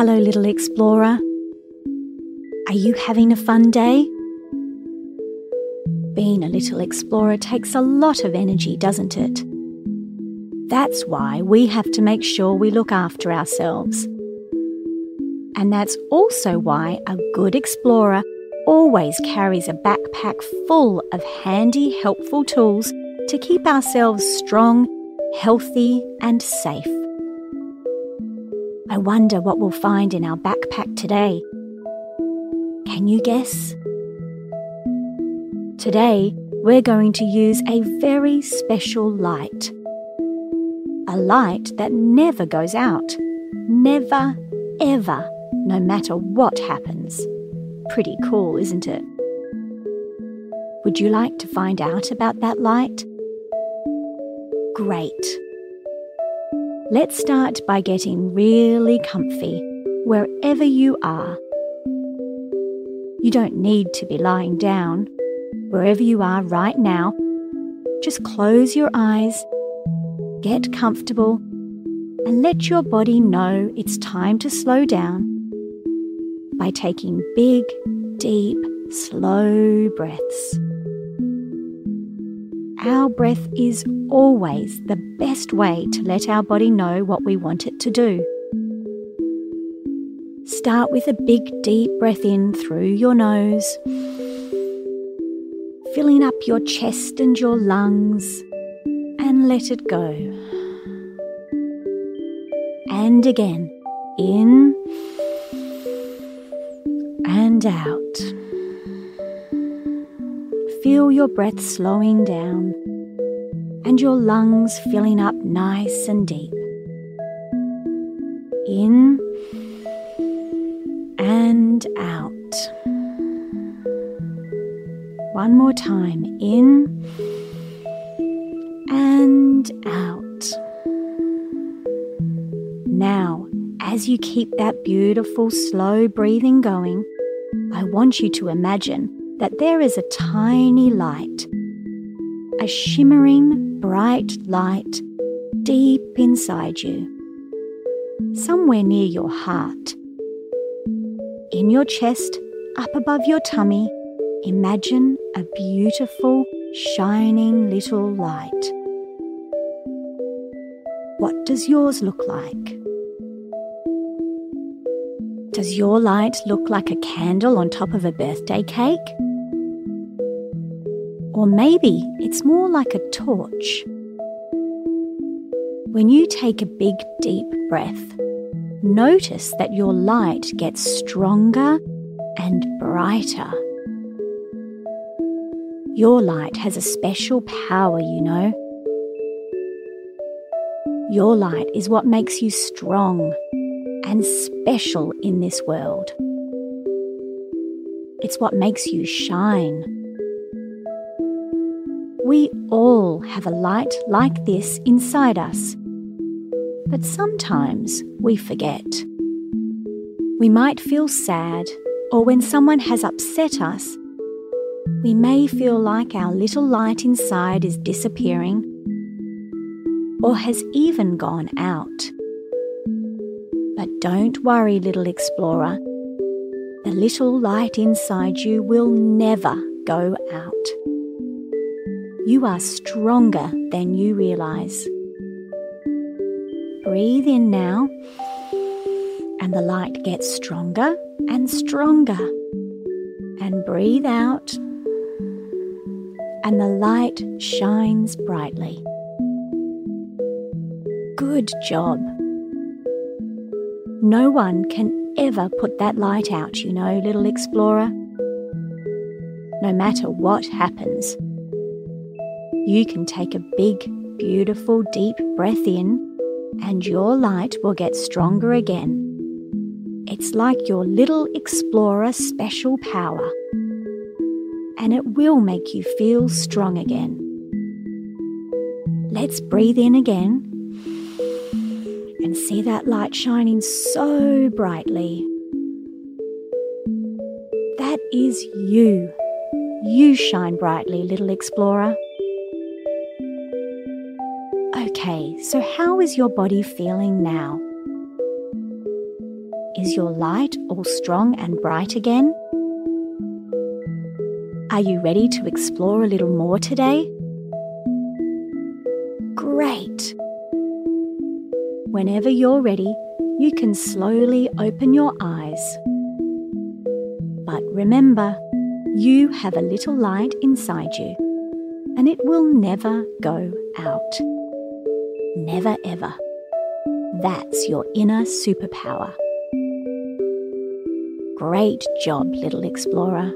Hello, little explorer. Are you having a fun day? Being a little explorer takes a lot of energy, doesn't it? That's why we have to make sure we look after ourselves. And that's also why a good explorer always carries a backpack full of handy, helpful tools to keep ourselves strong, healthy, and safe. I wonder what we'll find in our backpack today. Can you guess? Today, we're going to use a very special light. A light that never goes out. Never, ever, no matter what happens. Pretty cool, isn't it? Would you like to find out about that light? Great. Let's start by getting really comfy wherever you are. You don't need to be lying down. Wherever you are right now, just close your eyes, get comfortable, and let your body know it's time to slow down by taking big, deep, slow breaths. Our breath is always the best way to let our body know what we want it to do. Start with a big, deep breath in through your nose, filling up your chest and your lungs, and let it go. And again, in and out. Feel your breath slowing down and your lungs filling up nice and deep. In and out. One more time. In and out. Now, as you keep that beautiful slow breathing going, I want you to imagine that there is a tiny light, a shimmering bright light deep inside you, somewhere near your heart. In your chest, up above your tummy, imagine a beautiful, shining little light. What does yours look like? Does your light look like a candle on top of a birthday cake? Or maybe it's more like a torch. When you take a big deep breath, notice that your light gets stronger and brighter. Your light has a special power, you know. Your light is what makes you strong and special in this world. It's what makes you shine. We all have a light like this inside us, but sometimes we forget. We might feel sad, or when someone has upset us, we may feel like our little light inside is disappearing or has even gone out. But don't worry, little explorer. The little light inside you will never go out. You are stronger than you realize. Breathe in now, and the light gets stronger and stronger. And breathe out, and the light shines brightly. Good job. No one can ever put that light out, you know, little explorer. No matter what happens, you can take a big, beautiful, deep breath in, and your light will get stronger again. It's like your little explorer special power, and it will make you feel strong again. Let's breathe in again and see that light shining so brightly. That is you. You shine brightly, little explorer. Okay, so how is your body feeling now? Is Is your light all strong and bright again? Are you ready to explore a little more today? Great! Whenever you're ready, you can slowly open your eyes. But remember, you have a little light inside you, and it will never go out. Never ever. That's your inner superpower. Great job, little explorer.